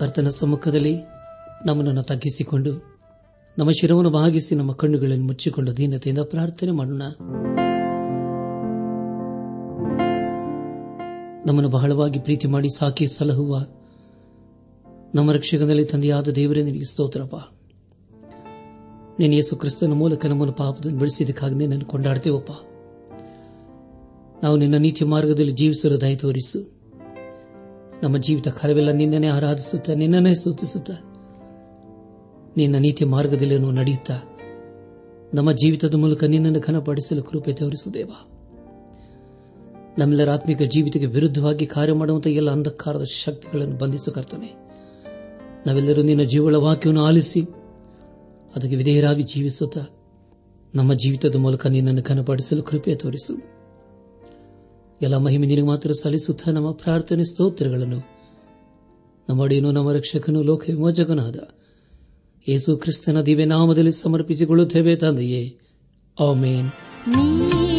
ಕರ್ತನ ಸಮ್ಮುಖದಲ್ಲಿ ನಮ್ಮನ್ನು ತಗ್ಗಿಸಿಕೊಂಡು ನಮ್ಮ ಶಿರವನ್ನು ಭಾಗಿಸಿ ನಮ್ಮ ಕಣ್ಣುಗಳನ್ನು ಮುಚ್ಚಿಕೊಂಡು ದೀನತೆಯಿಂದ ಪ್ರಾರ್ಥನೆ ಮಾಡೋಣ. ನಮ್ಮನ್ನು ಬಹಳವಾಗಿ ಪ್ರೀತಿ ಮಾಡಿ ಸಾಕಿ ಸಲಹುವ ನಮ್ಮ ರಕ್ಷಕನಲ್ಲಿ ತಂದೆಯಾದ ದೇವರೇ, ನಿನಗೆ ಸ್ತೋತ್ರಪ್ಪ. ನೀನು ಯೇಸು ಕ್ರಿಸ್ತನ ಮೂಲಕ ನಮ್ಮನ್ನು ಪಾಪದನ್ನು ಬೆಳೆಸಿದ್ದಕ್ಕಾಗಿ ನಿನ್ನನ್ನು ಕೊಂಡಾಡ್ತೇವಪ್ಪ. ನಾವು ನಿನ್ನ ನೀತಿ ಮಾರ್ಗದಲ್ಲಿ ಜೀವಿಸಲು ದಯ ತೋರಿಸು. ನಮ್ಮ ಜೀವಿತ ಕಾಲವೆಲ್ಲ ನಿನ್ನನ್ನೇ ಆರಾಧಿಸುತ್ತ, ನಿನ್ನನ್ನೇ ಸೂಚಿಸುತ್ತ ನಿನ್ನ ನೀತಿ ಮಾರ್ಗದಲ್ಲಿ ನಡೆಯುತ್ತ, ನಮ್ಮ ಜೀವಿತದ ಮೂಲಕ ನಿನ್ನನ್ನು ಘನಪಡಿಸಲು ಕೃಪೆ ತೋರಿಸುದೇವ ನಮ್ಮೆಲ್ಲರ ಆತ್ಮಿಕ ಜೀವಿತಕ್ಕೆ ವಿರುದ್ಧವಾಗಿ ಕಾರ್ಯ ಮಾಡುವಂತಹ ಎಲ್ಲ ಅಂಧಕಾರದ ಶಕ್ತಿಗಳನ್ನು ಬಂಧಿಸು ಕರ್ತನೆ. ನಾವೆಲ್ಲರೂ ನಿನ್ನ ಜೀವಳ ವಾಕ್ಯವನ್ನು ಆಲಿಸಿ, ಅದಕ್ಕೆ ವಿಧೇಯರಾಗಿ ಜೀವಿಸುತ್ತ, ನಮ್ಮ ಜೀವಿತದ ಮೂಲಕ ನಿನ್ನನ್ನು ಘನಪಡಿಸಲು ಕೃಪೆ ತೋರಿಸು. ಎಲ್ಲ ಮಹಿಮೆ ನಿನಗೆ ಮಾತ್ರ ಸಲ್ಲಿಸುತ್ತಾ ನಮ್ಮ ಪ್ರಾರ್ಥನೆ ಸ್ತೋತ್ರಗಳನ್ನು. ನಮ್ಮ ಅಡಿಯನು, ನಮ್ಮ ರಕ್ಷಕನು, ಲೋಕ ವಿಮೋಚಕನಾದ ಯೇಸು ಕ್ರಿಸ್ತನ ದಿವ್ಯ ನಾಮದಲ್ಲಿ ಸಮರ್ಪಿಸಿಕೊಳ್ಳುತ್ತೇವೆ ತಂದೆಯೇ. ಆಮೇನ್.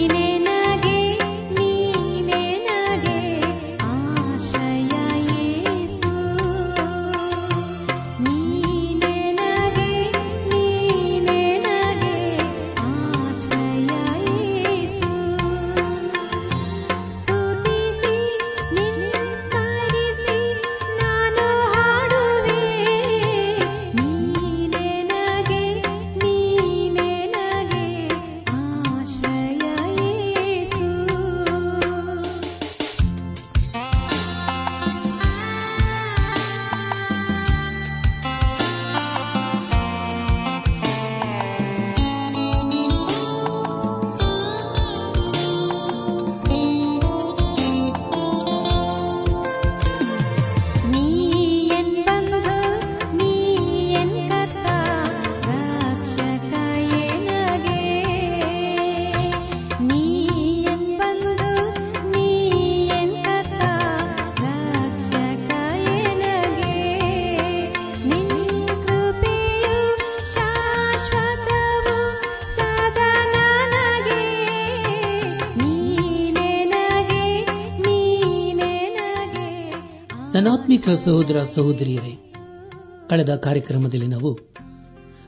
ನನ್ನಾತ್ಮಿಕ ಸಹೋದರ ಸಹೋದರಿಯರೇ, ಕಳೆದ ಕಾರ್ಯಕ್ರಮದಲ್ಲಿ ನಾವು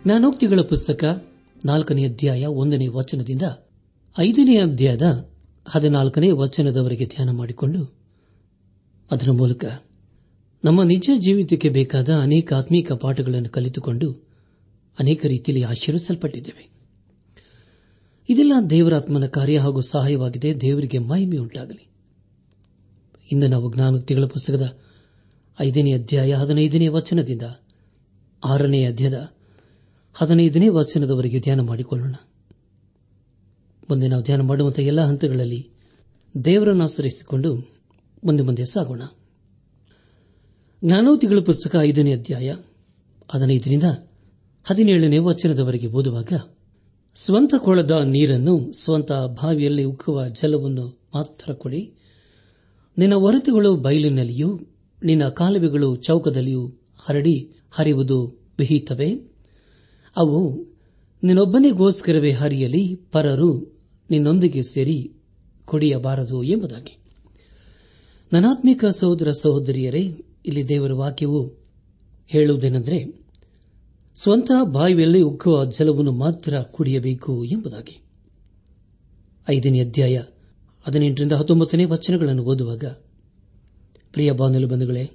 ಜ್ಞಾನೋಕ್ತಿಗಳ ಪುಸ್ತಕ ನಾಲ್ಕನೇ ಅಧ್ಯಾಯ ಒಂದನೇ ವಚನದಿಂದ ಐದನೇ ಅಧ್ಯಾಯದ ಹದಿನಾಲ್ಕನೇ ವಚನದವರೆಗೆ ಧ್ಯಾನ ಮಾಡಿಕೊಂಡು ಅದರ ಮೂಲಕ ನಮ್ಮ ನಿಜ ಜೀವಿತಕ್ಕೆ ಬೇಕಾದ ಅನೇಕ ಆತ್ಮೀಕ ಪಾಠಗಳನ್ನು ಕಲಿತುಕೊಂಡು ಅನೇಕ ರೀತಿಯಲ್ಲಿ ಆಶೀರ್ವಿಸಲ್ಪಟ್ಟಿದ್ದೇವೆ. ಇದೆಲ್ಲ ದೇವರಾತ್ಮನ ಕಾರ್ಯ ಹಾಗೂ ಸಹಾಯವಾಗಿದೆ. ದೇವರಿಗೆ ಮಹಿಮೆಯುಂಟಾಗಲಿ. ಇನ್ನು ನಾವು ಜ್ಞಾನೋಕ್ತಿಗಳ ಪುಸ್ತಕದ ಐದನೇ ಅಧ್ಯಾಯ ಹದಿನೈದನೇ ವಚನದಿಂದ. ಆರನೇ ಅಧ್ಯಾಯದ ಹದಿನೈದನೇ ವಚನದವರೆಗೆ ಧ್ಯಾನ ಮಾಡಿಕೊಳ್ಳೋಣ. ಮುಂದೆ ನಾವು ಧ್ಯಾನ ಮಾಡುವಂತಹ ಎಲ್ಲ ಹಂತಗಳಲ್ಲಿ ದೇವರನ್ನು ಆಶ್ರಯಿಸಿಕೊಂಡು ಮುಂದೆ ಮುಂದೆ ಸಾಗೋಣ. ಜ್ಞಾನೋತಿಗಳ ಪುಸ್ತಕ ಐದನೇ ಅಧ್ಯಾಯ ಹದಿನೈದರಿಂದ ಹದಿನೇಳನೇ ವಚನದವರೆಗೆ ಓದುವಾಗ, ಸ್ವಂತ ಕೊಳದ ನೀರನ್ನು ಸ್ವಂತ ಬಾವಿಯಲ್ಲಿ ಉಕ್ಕುವ ಜಲವನ್ನು ಮಾತ್ರ ಕೊಡಿ. ನಿನ್ನ ಹೊರತುಗಳು ಬಯಲಿನಲ್ಲಿಯೂ ನಿನ್ನ ಕಾಲುವೆಗಳು ಚೌಕದಲ್ಲಿಯೂ ಹರಡಿ ಹರಿಯುವುದು ವಿಹಿತವೇ ಅವು ನಿನ್ನೊಬ್ಬನಿಗೋಸ್ಕರವೇ ಹರಿಯಲಿ, ಪರರು ನಿನ್ನೊಂದಿಗೆ ಸೇರಿ ಕುಡಿಯಬಾರದು ಎಂಬುದಾಗಿ. ನನಾತ್ಮಿಕ ಸಹೋದರ ಸಹೋದರಿಯರೇ, ಇಲ್ಲಿ ದೇವರ ವಾಕ್ಯವು ಹೇಳುವುದೇನೆಂದರೆ, ಸ್ವಂತ ಬಾಯಿಯಲ್ಲಿ ಉಗ್ಗುವ ಜಲವನ್ನು ಮಾತ್ರ ಕುಡಿಯಬೇಕು ಎಂಬುದಾಗಿ. ಐದನೇ ಅಧ್ಯಾಯ ಹದಿನೆಂಟರಿಂದ ಹತ್ತೊಂಬತ್ತನೇ ವಚನಗಳನ್ನು ಓದುವಾಗ ಪ್ರಿಯ ಬಾನಲು ಬಂಧುಗಳೇ,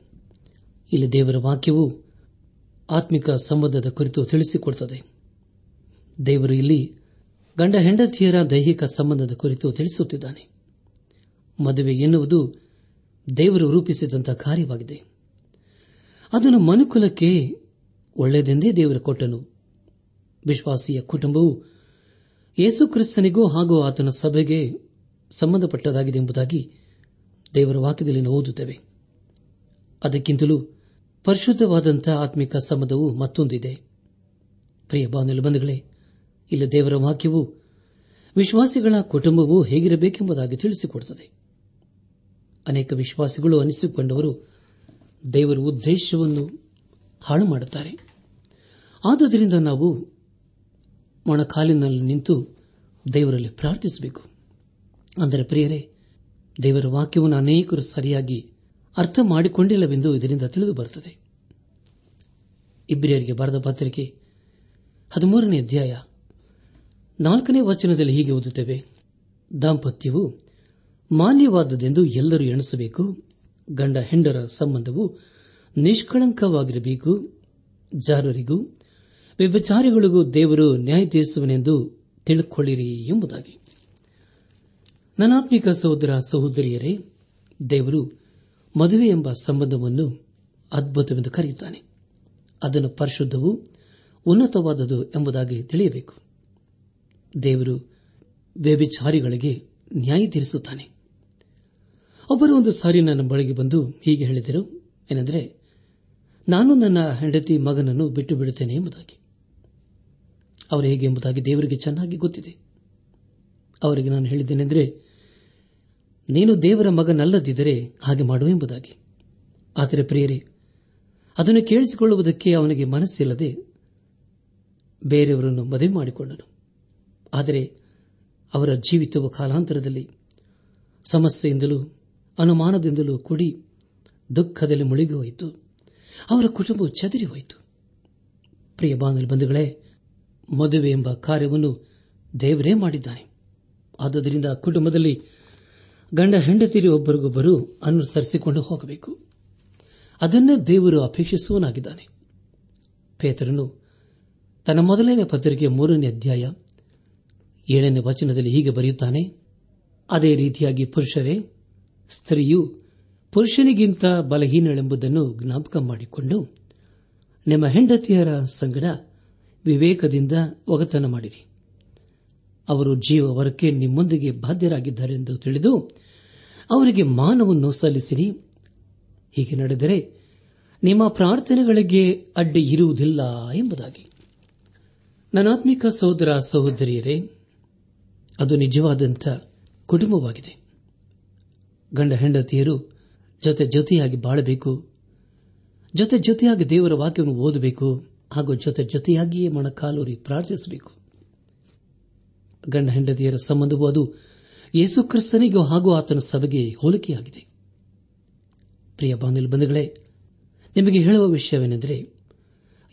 ಇಲ್ಲಿ ದೇವರ ವಾಕ್ಯವು ಆತ್ಮಿಕ ಸಂಬಂಧದ ಕುರಿತು ತಿಳಿಸಿಕೊಡುತ್ತದೆ. ದೇವರು ಇಲ್ಲಿ ಗಂಡ ಹೆಂಡತಿಯರ ದೈಹಿಕ ಸಂಬಂಧದ ಕುರಿತು ತಿಳಿಸುತ್ತಿದ್ದಾನೆ. ಮದುವೆ ಎನ್ನುವುದು ದೇವರು ರೂಪಿಸಿದಂತಹ ಕಾರ್ಯವಾಗಿದೆ. ಅದನ್ನು ಮನುಕುಲಕ್ಕೆ ಒಳ್ಳೆಯದೆಂದೇ ದೇವರು ಕೊಟ್ಟನು. ವಿಶ್ವಾಸಿಯ ಕುಟುಂಬವು ಯೇಸು ಕ್ರಿಸ್ತನಿಗೂ ಹಾಗೂ ಆತನ ಸಭೆಗೆ ಸಂಬಂಧಪಟ್ಟದಾಗಿದೆ ಎಂಬುದಾಗಿ ದೇವರ ವಾಕ್ಯದಲ್ಲಿ ಅದಕ್ಕಿಂತಲೂ ಪರಿಶುದ್ಧವಾದಂತಹ ಆತ್ಮಿಕ ಸಂಬಂಧವು ಮತ್ತೊಂದಿದೆ. ಪ್ರಿಯ ಬಾನುಲಿ ಬಂಧುಗಳೇ, ಇಲ್ಲಿ ದೇವರ ವಾಕ್ಯವು ವಿಶ್ವಾಸಿಗಳ ಕುಟುಂಬವು ಹೇಗಿರಬೇಕೆಂಬುದಾಗಿ ತಿಳಿಸಿಕೊಡುತ್ತದೆ. ಅನೇಕ ವಿಶ್ವಾಸಿಗಳು ಅನಿಸಿಕೊಂಡವರು ದೇವರ ಉದ್ದೇಶವನ್ನು ಹಾಳು ಮಾಡುತ್ತಾರೆ. ಆದುದರಿಂದ ನಾವು ಮೊಣಕಾಲಿನಲ್ಲಿ ನಿಂತು ದೇವರಲ್ಲಿ ಪ್ರಾರ್ಥಿಸಬೇಕು. ಅಂದರೆ ಪ್ರಿಯರೇ, ದೇವರ ವಾಕ್ಯವನ್ನು ಅನೇಕರು ಸರಿಯಾಗಿ ಅರ್ಥ ಮಾಡಿಕೊಂಡಿಲ್ಲವೆಂದು ಇದರಿಂದ ತಿಳಿದು ಬರುತ್ತದೆ. ಇಬ್ರಿಯರಿಗೆ ಬರೆದ ಪತ್ರಿಕೆ ಹದಿಮೂರನೇ ಅಧ್ಯಾಯ. ನಾಲ್ಕನೇ ವಚನದಲ್ಲಿ ಹೀಗೆ ಓದುತ್ತೇವೆ. ದಾಂಪತ್ಯವು ಮಾನ್ಯವಾದದೆಂದು ಎಲ್ಲರೂ ಎಣಿಸಬೇಕು. ಗಂಡ ಹೆಂಡರ ಸಂಬಂಧವು ನಿಷ್ಕಳಂಕವಾಗಿರಬೇಕು. ಜಾರರಿಗೂ, ವ್ಯಭಚಾರಿಗಳಿಗೂ ದೇವರು ನ್ಯಾಯ ತೀರಿಸುವನೆಂದು ತಿಳುಕೊಳ್ಳಿರಿ ಎಂಬುದಾಗಿ. ನನಾತ್ಮಿಕ ಸಹೋದರ ಸಹೋದರಿಯರೇ, ದೇವರು ಮದುವೆ ಎಂಬ ಸಂಬಂಧವನ್ನು ಅದ್ಭುತವೆಂದು ಕರೆಯುತ್ತಾನೆ. ಅದನ್ನು ಪರಿಶುದ್ಧವು ಉನ್ನತವಾದದು ಎಂಬುದಾಗಿ ತಿಳಿಯಬೇಕು. ದೇವರು ವ್ಯಭಿಚಾರಿಗಳಿಗೆ ನ್ಯಾಯ ತೀರಿಸುತ್ತಾನೆ. ಒಬ್ಬರು ಒಂದು ಸಾರಿ ನನ್ನ ಬಳಿಗೆ ಬಂದು ಹೀಗೆ ಹೇಳಿದರು. ಏನೆಂದರೆ, ನಾನು ನನ್ನ ಹೆಂಡತಿ ಮಗನನ್ನು ಬಿಟ್ಟು ಬಿಡುತ್ತೇನೆ ಎಂಬುದಾಗಿ. ಅವರು ಹೇಗೆ ಎಂಬುದಾಗಿ ದೇವರಿಗೆ ಚೆನ್ನಾಗಿ ಗೊತ್ತಿದೆ. ಅವರಿಗೆ ನಾನು ಹೇಳಿದ್ದೇನೆಂದರೆ ನೀನು ದೇವರ ಮಗನಲ್ಲದಿದ್ದರೆ ಹಾಗೆ ಮಾಡುವೆಂಬುದಾಗಿ. ಆದರೆ ಪ್ರಿಯರೇ, ಅದನ್ನು ಕೇಳಿಸಿಕೊಳ್ಳುವುದಕ್ಕೆ ಅವನಿಗೆ ಮನಸ್ಸಿಲ್ಲದೆ ಬೇರೆಯವರನ್ನು ಮದುವೆ ಮಾಡಿಕೊಂಡನು. ಆದರೆ ಅವರ ಜೀವಿತವು ಕಾಲಾಂತರದಲ್ಲಿ ಸಮಸ್ಯೆಯಿಂದಲೂ ಅನುಮಾನದಿಂದಲೂ ಕೂಡಿ ದುಃಖದಲ್ಲಿ ಮುಳುಗಿ ಹೋಯಿತು ಅವರ ಕುಟುಂಬವು ಚದರಿ ಹೋಯಿತು ಪ್ರಿಯ ಬಾಂಧವ ಬಂಧುಗಳೇ, ಮದುವೆ ಎಂಬ ಕಾರ್ಯವನ್ನು ದೇವರೇ ಮಾಡಿದ್ದಾನೆ. ಆದುದರಿಂದ ಕುಟುಂಬದಲ್ಲಿ ಗಂಡ ಹೆಂಡತಿರಿ ಒಬ್ಬರಿಗೊಬ್ಬರು ಅನುಸರಿಸಿಕೊಂಡು ಹೋಗಬೇಕು. ಅದನ್ನೇ ದೇವರು ಅಪೇಕ್ಷಿಸುವನಾಗಿದ್ದಾನೆ ಪೇತರನು ತನ್ನ ಮೊದಲನೇ ಪತ್ರಿಕೆ ಮೂರನೇ ಅಧ್ಯಾಯ ಏಳನೇ ವಚನದಲ್ಲಿ ಹೀಗೆ ಬರೆಯುತ್ತಾನೆ, ಅದೇ ರೀತಿಯಾಗಿ ಪುರುಷರೇ, ಸ್ತ್ರೀಯು ಪುರುಷನಿಗಿಂತ ಬಲಹೀನಳೆಂಬುದನ್ನು ಜ್ಞಾಪಕ ಮಾಡಿಕೊಂಡು ನಿಮ್ಮ ಹೆಂಡತಿಯರ ಸಂಗಡ ವಿವೇಕದಿಂದ ಒಗತನ ಮಾಡಿರಿ. ಅವರು ಜೀವ ಜೀವವರಕ್ಕೆ ನಿಮ್ಮೊಂದಿಗೆ ಬಾಧ್ಯರಾಗಿದ್ದಾರೆಂದು ತಿಳಿದು ಅವರಿಗೆ ಮಾನವನ್ನು ಸಲ್ಲಿಸಿರಿ. ಹೀಗೆ ನಡೆದರೆ ನಿಮ್ಮ ಪ್ರಾರ್ಥನೆಗಳಿಗೆ ಅಡ್ಡಿ ಇರುವುದಿಲ್ಲ ಎಂಬುದಾಗಿ. ನನಾತ್ಮಿಕ ಸಹೋದರ ಸಹೋದರಿಯರೇ, ಅದು ನಿಜವಾದಂಥ ಕುಟುಂಬವಾಗಿದೆ. ಗಂಡ ಹೆಂಡತಿಯರು ಜೊತೆ ಜೊತೆಯಾಗಿ ಬಾಳಬೇಕು, ಜೊತೆ ಜೊತೆಯಾಗಿ ದೇವರ ವಾಕ್ಯವನ್ನು ಓದಬೇಕು ಹಾಗೂ ಜೊತೆ ಜೊತೆಯಾಗಿಯೇ ಮೊಣಕಾಲೂರಿ ಪ್ರಾರ್ಥಿಸಬೇಕು. ಗಂಡ ಹೆಂಡತಿಯರ ಸಂಬಂಧವೂ ಅದು. ಯೇಸು ಕ್ರಿಸ್ತನಿಗೂ ಹಾಗೂ ಆತನ ಸಭೆಗೆ ಹೋಲಿಕೆಯಾಗಿದೆ. ಪ್ರಿಯ ಬಾಂಧವ ಬಂಧುಗಳೇ, ನಿಮಗೆ ಹೇಳುವ ವಿಷಯವೇನೆಂದರೆ,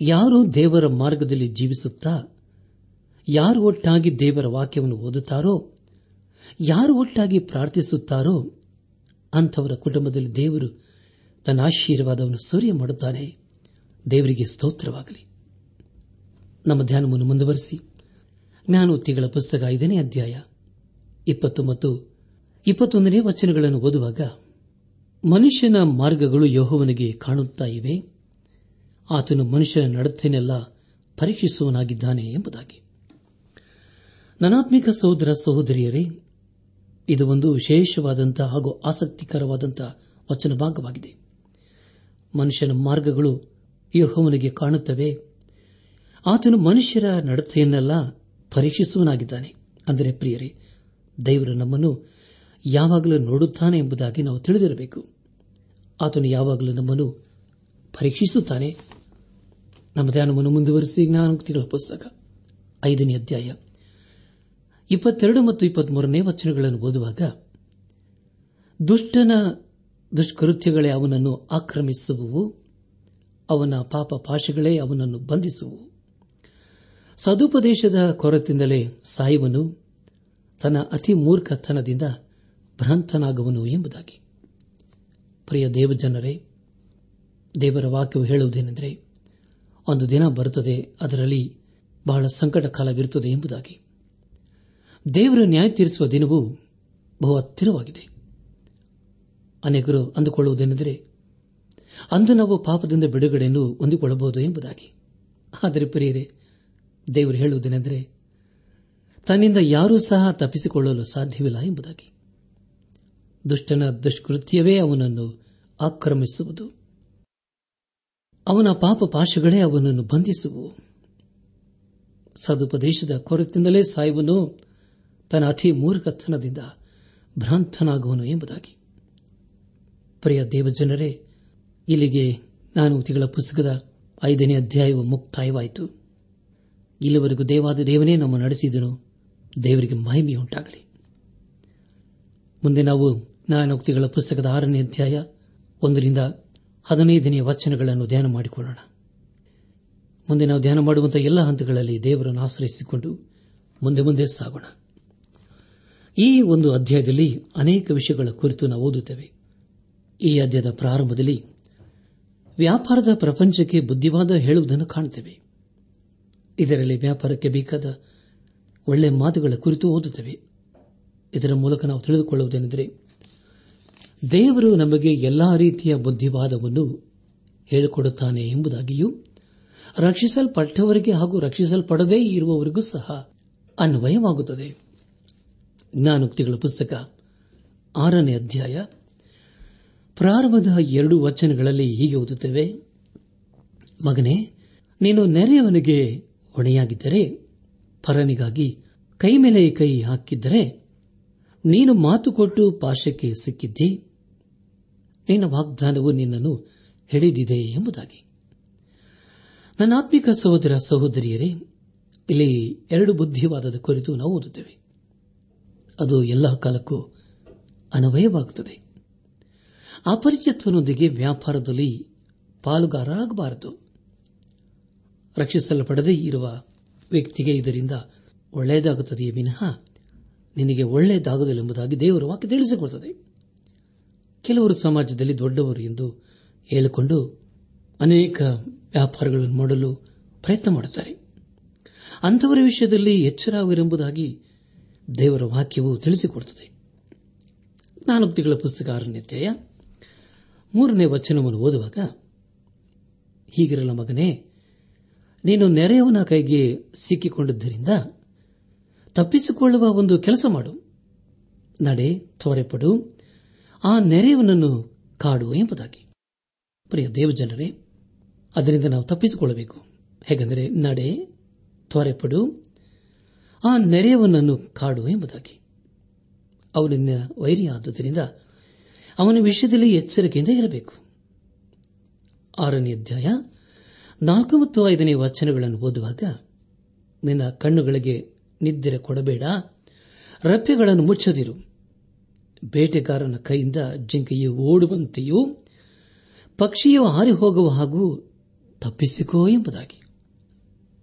ಯಾರು ದೇವರ ಮಾರ್ಗದಲ್ಲಿ ಜೀವಿಸುತ್ತಾ, ಯಾರು ಒಟ್ಟಾಗಿ ದೇವರ ವಾಕ್ಯವನ್ನು ಓದುತ್ತಾರೋ, ಯಾರು ಒಟ್ಟಾಗಿ ಪ್ರಾರ್ಥಿಸುತ್ತಾರೋ, ಅಂಥವರ ಕುಟುಂಬದಲ್ಲಿ ದೇವರು ತನ್ನ ಆಶೀರ್ವಾದವನ್ನು ಸೂರ್ಯ ಮಾಡುತ್ತಾನೆ. ದೇವರಿಗೆ ಸ್ತೋತ್ರವಾಗಲಿ. ನಮ್ಮ ಧ್ಯಾನವನ್ನು ಮುಂದುವರೆಸಿ. ಜ್ಞಾನೋತ್ತಿಗಳ ಪುಸ್ತಕ ಐದನೇ ಅಧ್ಯಾಯ ಇಪ್ಪತ್ತು ಇಪ್ಪತ್ತೊಂದನೇ ವಚನಗಳನ್ನು ಓದುವಾಗ, ಮನುಷ್ಯನ ಮಾರ್ಗಗಳು ಯಹೋವನಿಗೆ ಕಾಣುತ್ತಾ ಇವೆ. ಆತನು ಮನುಷ್ಯನ ನಡತೆನೆಲ್ಲ ಪರೀಕ್ಷಿಸುವನಾಗಿದ್ದಾನೆ ಎಂಬುದಾಗಿ. ನನಾತ್ಮಿಕ ಸಹೋದರ ಸಹೋದರಿಯರೇ, ಇದು ಒಂದು ವಿಶೇಷವಾದಂತಹ ಹಾಗೂ ಆಸಕ್ತಿಕರವಾದಂತಹ ವಚನ ಭಾಗವಾಗಿದೆ. ಮನುಷ್ಯನ ಮಾರ್ಗಗಳು ಯಹೋವನಿಗೆ ಕಾಣುತ್ತವೆ. ಆತನು ಮನುಷ್ಯರ ನಡತೆಯನ್ನೆಲ್ಲ ಪರೀಕ್ಷಿಸುವನಾಗಿದ್ದಾನೆ ಅಂದರೆ ಪ್ರಿಯರೇ, ದೇವರು ನಮ್ಮನ್ನು ಯಾವಾಗಲೂ ನೋಡುತ್ತಾನೆ ಎಂಬುದಾಗಿ ನಾವು ತಿಳಿದಿರಬೇಕು. ಆತನು ಯಾವಾಗಲೂ ನಮ್ಮನ್ನು ಪರೀಕ್ಷಿಸುತ್ತಾನೆ. ನಮ್ಮ ಧ್ಯಾನವನ್ನು ಮುಂದುವರೆಸಿ ಜ್ಞಾನೋಕ್ತಿಗಳ ಪುಸ್ತಕ. ಐದನೇ ಅಧ್ಯಾಯ. ಇಪ್ಪತ್ತೆರಡು ಮತ್ತು ಇಪ್ಪತ್ಮೂರನೇ ವಚನಗಳನ್ನು ಓದುವಾಗ, ದುಷ್ಟನ ದುಷ್ಕೃತ್ಯಗಳೇ ಅವನನ್ನು ಆಕ್ರಮಿಸುವವು, ಅವನ ಪಾಪ ಪಾಶಗಳೇ ಅವನನ್ನು ಬಂಧಿಸುವು ಸದುಪದೇಶದ ಕೊರತಿಂದಲೇ ಸಾಯುವನು ತನ್ನ ಅತಿ ಮೂರ್ಖತನದಿಂದ ಭ್ರಾಂತನಾಗುವನು ಎಂಬುದಾಗಿ. ಪ್ರಿಯ ದೇವಜನರೇ, ದೇವರ ವಾಕ್ಯವು ಹೇಳುವುದೇನೆಂದರೆ, ಒಂದು ದಿನ ಬರುತ್ತದೆ, ಅದರಲ್ಲಿ ಬಹಳ ಸಂಕಟ ಕಾಲವಿರುತ್ತದೆ ಎಂಬುದಾಗಿ. ದೇವರ ನ್ಯಾಯ ತೀರಿಸುವ ದಿನವು ಬಹು ಹತ್ತಿರವಾಗಿದೆ. ಅನೇಕರು ಅಂದುಕೊಳ್ಳುವುದೇನೆಂದರೆ, ಅಂದು ನಾವು ಪಾಪದಿಂದ ಬಿಡುಗಡೆಯನ್ನು ಹೊಂದಿಕೊಳ್ಳಬಹುದು ಎಂಬುದಾಗಿ. ಆದರೆ ಪ್ರಿಯರೇ ದೇವರು ಹೇಳುವುದೇನೆಂದರೆ, ತನ್ನಿಂದ ಯಾರೂ ಸಹ ತಪ್ಪಿಸಿಕೊಳ್ಳಲು ಸಾಧ್ಯವಿಲ್ಲ ಎಂಬುದಾಗಿ. ದುಷ್ಟನ ದುಷ್ಕೃತ್ಯವೇ ಅವನನ್ನು ಆಕ್ರಮಿಸುವುದು. ಅವನ ಪಾಪ ಪಾಶಗಳೇ ಅವನನ್ನು ಬಂಧಿಸುವು. ಸದುಪದೇಶದ ಕೊರತಿನಿಂದಲೇ ಸಾಯುವನು ತನ್ನ ಅತಿ ಮೂರ್ಖತನದಿಂದ ಭ್ರಾಂತನಾಗುವನು ಎಂಬುದಾಗಿ. ಪ್ರಿಯ ದೇವಜನರೇ, ಇಲ್ಲಿಗೆ ನಾನು ತಿಂಗಳ ಪುಸ್ತಕದ ಐದನೇ ಅಧ್ಯಾಯವು ಮುಕ್ತಾಯವಾಯಿತು. ಇಲ್ಲಿವರೆಗೂ ದೇವಾದ ದೇವನೇ ನಮ್ಮ ನಡೆಸಿದನು. ದೇವರಿಗೆ ಮಹಿಮೆಯುಂಟಾಗಲಿ ಮುಂದೆ ನಾವು ಜ್ಞಾನೋಕ್ತಿಗಳ ಪುಸ್ತಕದ ಆರನೇ ಅಧ್ಯಾಯ ಒಂದರಿಂದ ಹದಿನೈದನೆಯ ವಚನಗಳನ್ನು ಧ್ಯಾನ ಮಾಡಿಕೊಳ್ಳೋಣ. ಮುಂದೆ ನಾವು ಧ್ಯಾನ ಮಾಡುವಂತಹ ಎಲ್ಲ ಹಂತಗಳಲ್ಲಿ ದೇವರನ್ನು ಆಶ್ರಯಿಸಿಕೊಂಡು ಮುಂದೆ ಮುಂದೆ ಸಾಗೋಣ. ಈ ಒಂದು ಅಧ್ಯಾಯದಲ್ಲಿ ಅನೇಕ ವಿಷಯಗಳ ಕುರಿತು ನಾವು ಓದುತ್ತೇವೆ. ಈ ಅಧ್ಯಾಯದ ಪ್ರಾರಂಭದಲ್ಲಿ ವ್ಯಾಪಾರದ ಪ್ರಪಂಚಕ್ಕೆ ಬುದ್ಧಿವಾದ ಹೇಳುವುದನ್ನು ಕಾಣುತ್ತೇವೆ. ಇದರಲ್ಲಿ ವ್ಯಾಪಾರಕ್ಕೆ ಬೇಕಾದ ಒಳ್ಳೆಯ ಮಾತುಗಳ ಕುರಿತು ಓದುತ್ತವೆ. ಇದರ ಮೂಲಕ ನಾವು ತಿಳಿದುಕೊಳ್ಳುವುದೇನೆಂದರೆ, ದೇವರು ನಮಗೆ ಎಲ್ಲಾ ರೀತಿಯ ಬುದ್ಧಿವಾದವನ್ನು ಹೇಳಿಕೊಡುತ್ತಾನೆ ಎಂಬುದಾಗಿಯೂ, ರಕ್ಷಿಸಲ್ಪಟ್ಟವರಿಗೆ ಹಾಗೂ ರಕ್ಷಿಸಲ್ಪಡದೇ ಇರುವವರಿಗೂ ಸಹ ಅನ್ವಯವಾಗುತ್ತದೆ. ಜ್ಞಾನೋಕ್ತಿಗಳ ಪುಸ್ತಕ, ಆರನೇ ಅಧ್ಯಾಯ, ಪ್ರಾರಂಭದ ಎರಡು ವಚನಗಳಲ್ಲಿ ಹೀಗೆ ಓದುತ್ತೇವೆ. ಮಗನೇ, ನೀನು ನೆರೆಯವನಿಗೆ ಹೊಣೆಯಾಗಿದ್ದರೆ ಪರನಿಗಾಗಿ ಕೈ ಮೇಲೆ ಕೈ ಹಾಕಿದ್ದರೆ ನೀನು ಮಾತು ಕೊಟ್ಟು ಪಾಶಕ್ಕೆ ಸಿಕ್ಕಿದ್ದಿ? ನಿನ್ನ ವಾಗ್ದಾನವು ನಿನ್ನನ್ನು ಹಿಡಿದಿದೆ ಎಂಬುದಾಗಿ. ನನ್ನ ಆತ್ಮಿಕ ಸಹೋದರ ಸಹೋದರಿಯರೇ, ಇಲ್ಲಿ ಎರಡು ಬುದ್ಧಿವಾದದ ಕುರಿತು ನಾವು ಓದುತ್ತೇವೆ. ಅದು ಎಲ್ಲ ಕಾಲಕ್ಕೂ ಅನವಯವಾಗುತ್ತದೆ. ಅಪರಿಚಿತನೊಂದಿಗೆ ವ್ಯಾಪಾರದಲ್ಲಿ ಪಾಲುಗಾರರಾಗಬಾರದು. ರಕ್ಷಿಸಲ್ಪಡದೇ ಇರುವ ವ್ಯಕ್ತಿಗೆ ಇದರಿಂದ ಒಳ್ಳೆಯದಾಗುತ್ತದೆಯೇ ವಿನಃ ನಿನಗೆ ಒಳ್ಳೆಯದಾಗುವುದಿಲ್ಲ ಎಂಬುದಾಗಿ ದೇವರ ವಾಕ್ಯ ತಿಳಿಸಿಕೊಡುತ್ತದೆ. ಕೆಲವರು ಸಮಾಜದಲ್ಲಿ ದೊಡ್ಡವರು ಎಂದು ಹೇಳಿಕೊಂಡು ಅನೇಕ ವ್ಯಾಪಾರಗಳನ್ನು ಮಾಡಲು ಪ್ರಯತ್ನ ಮಾಡುತ್ತಾರೆ. ಅಂಥವರ ವಿಷಯದಲ್ಲಿ ಎಚ್ಚರವಿರೆಂಬುದಾಗಿ ದೇವರ ವಾಕ್ಯವು ತಿಳಿಸಿಕೊಡುತ್ತದೆ. ನಾನುಕ್ತಿಗಳ ಪುಸ್ತಕ ಅರಣ್ಯತ್ಯಯ ಮೂರನೇ ವಚನವನ್ನು ಓದುವಾಗ ಹೀಗಿರಲ್ಲ ಮಗನೇ ನೀನು ನೆರೆಯವನ ಕೈಗೆ ಸಿಕ್ಕಿಕೊಂಡಿದ್ದರಿಂದ ತಪ್ಪಿಸಿಕೊಳ್ಳುವ ಒಂದು ಕೆಲಸ ಮಾಡು. ನಡೆ ತೋರೆಪಡು ಆ ನೆರೆಯವನನ್ನು ಕಾಡು ಎಂಬುದಾಗಿ. ಪ್ರಿಯ ದೇವಜನರೇ, ಅದರಿಂದ ನಾವು ತಪ್ಪಿಸಿಕೊಳ್ಳಬೇಕು. ಹೇಗೆಂದರೆ ನಡೆ, ತ್ವರೆಪಡು. ಆ ನೆರೆಯವನನ್ನು ಕಾಡು ಎಂಬುದಾಗಿ. ಅವನಿಂದ ವೈರಿಯಾದುದರಿಂದ ಅವನ ವಿಷಯದಲ್ಲಿ ಎಚ್ಚರಿಕೆಯಿಂದ ಇರಬೇಕು. ಆರನೇ ಅಧ್ಯಾಯ ನಾಲ್ಕು ಮತ್ತು ಐದನೇ ವಚನಗಳನ್ನು ಓದುವಾಗ, ನಿನ್ನ ಕಣ್ಣುಗಳಿಗೆ ನಿದ್ರೆ ಕೊಡಬೇಡ, ರಪ್ಪೆಗಳನ್ನು ಮುಚ್ಚದಿರು. ಬೇಟೆಗಾರನ ಕೈಯಿಂದ ಜಿಂಕೆಯು ಓಡುವಂತೆಯೂ, ಪಕ್ಷಿಯು ಹಾರಿ ಹೋಗುವ ಹಾಗೂ ತಪ್ಪಿಸಿಕೋ ಎಂಬುದಾಗಿ.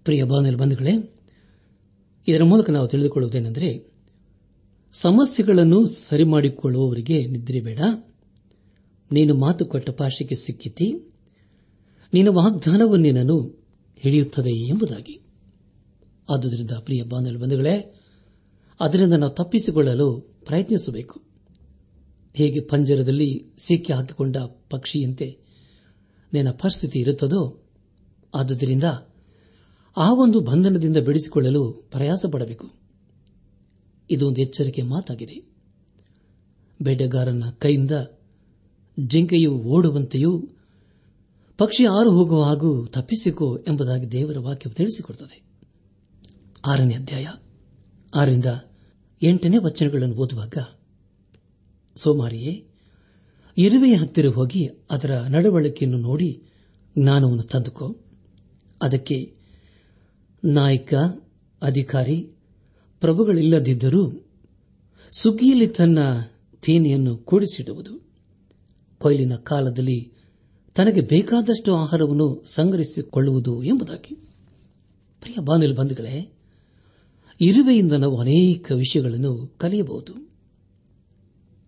ಪ್ರಿಯ ಬಂಧುಗಳೇ, ಇದರ ಮೂಲಕ ನಾವು ತಿಳಿದುಕೊಳ್ಳುವುದೇನೆಂದರೆ, ಸಮಸ್ಯೆಗಳನ್ನು ಸರಿ ಮಾಡಿಕೊಳ್ಳುವವರಿಗೆ ನಿದ್ರೆ ಬೇಡ. ನೀನು ಮಾತು ಕೊಟ್ಟ ಪಾಶಕ್ಕೆ ಸಿಕ್ಕಿತಿ. ನಿನ್ನ ವಾಗ್ದಾನವು ನಿನ್ನನ್ನು ಹಿಡಿಯುತ್ತದೆ ಎಂಬುದಾಗಿ. ಆದುದರಿಂದ ಪ್ರಿಯ ಬಂಧುಗಳೇ, ಅದರಿಂದ ನಾವು ತಪ್ಪಿಸಿಕೊಳ್ಳಲು ಪ್ರಯತ್ನಿಸಬೇಕು. ಹೇಗೆ ಪಂಜರದಲ್ಲಿ ಸಿಕ್ಕಿ ಹಾಕಿಕೊಂಡ ಪಕ್ಷಿಯಂತೆ ನಿನ್ನ ಪರಿಸ್ಥಿತಿ ಇರುತ್ತದೋ, ಆದುದರಿಂದ ಆ ಒಂದು ಬಂಧನದಿಂದ ಬಿಡಿಸಿಕೊಳ್ಳಲು ಪ್ರಯಾಸ ಪಡಬೇಕು ಇದೊಂದು ಎಚ್ಚರಿಕೆ ಮಾತಾಗಿದೆ. ಬೇಟೆಗಾರನ ಕೈಯಿಂದ ಜಿಂಕೆಯು ಓಡುವಂತೆಯೂ ಪಕ್ಷಿ ಆರು ಹೋಗುವ ಹಾಗೂ ತಪ್ಪಿಸಿಕೋ ಎಂಬುದಾಗಿ ದೇವರ ವಾಕ್ಯವು ತಿಳಿಸಿಕೊಡುತ್ತದೆ. ಆರನೇ ಅಧ್ಯಾಯ, ಆರರಿಂದ ಎಂಟನೇ ವಚನಗಳನ್ನು ಓದುವಾಗ, ಸೋಮಾರಿಯೇ, ಇರುವೆಯ ಹತ್ತಿರ ಹೋಗಿ ಅದರ ನಡವಳಿಕೆಯನ್ನು ನೋಡಿ ಜ್ಞಾನವನ್ನು ತಂದುಕೋ. ಅದಕ್ಕೆ, ನಾಯಕ, ಅಧಿಕಾರಿ, ಪ್ರಭುಗಳಿಲ್ಲದಿದ್ದರೂ ಸುಗ್ಗಿಯಲ್ಲಿ ತನ್ನ ತೇನೆಯನ್ನು ಕೂಡಿಸಿಡುವುದು. ಕೊಯ್ಲಿನ ಕಾಲದಲ್ಲಿ ತನಗೆ ಬೇಕಾದಷ್ಟು ಆಹಾರವನ್ನು ಸಂಗ್ರಹಿಸಿಕೊಳ್ಳುವುದು ಎಂಬುದಾಗಿ. ಪ್ರಿಯ ಬಾನಿಲ್ ಬಂಧುಗಳೇ, ಇರುವೆಯಿಂದ ನಾವು ಅನೇಕ ವಿಷಯಗಳನ್ನು ಕಲಿಯಬಹುದು.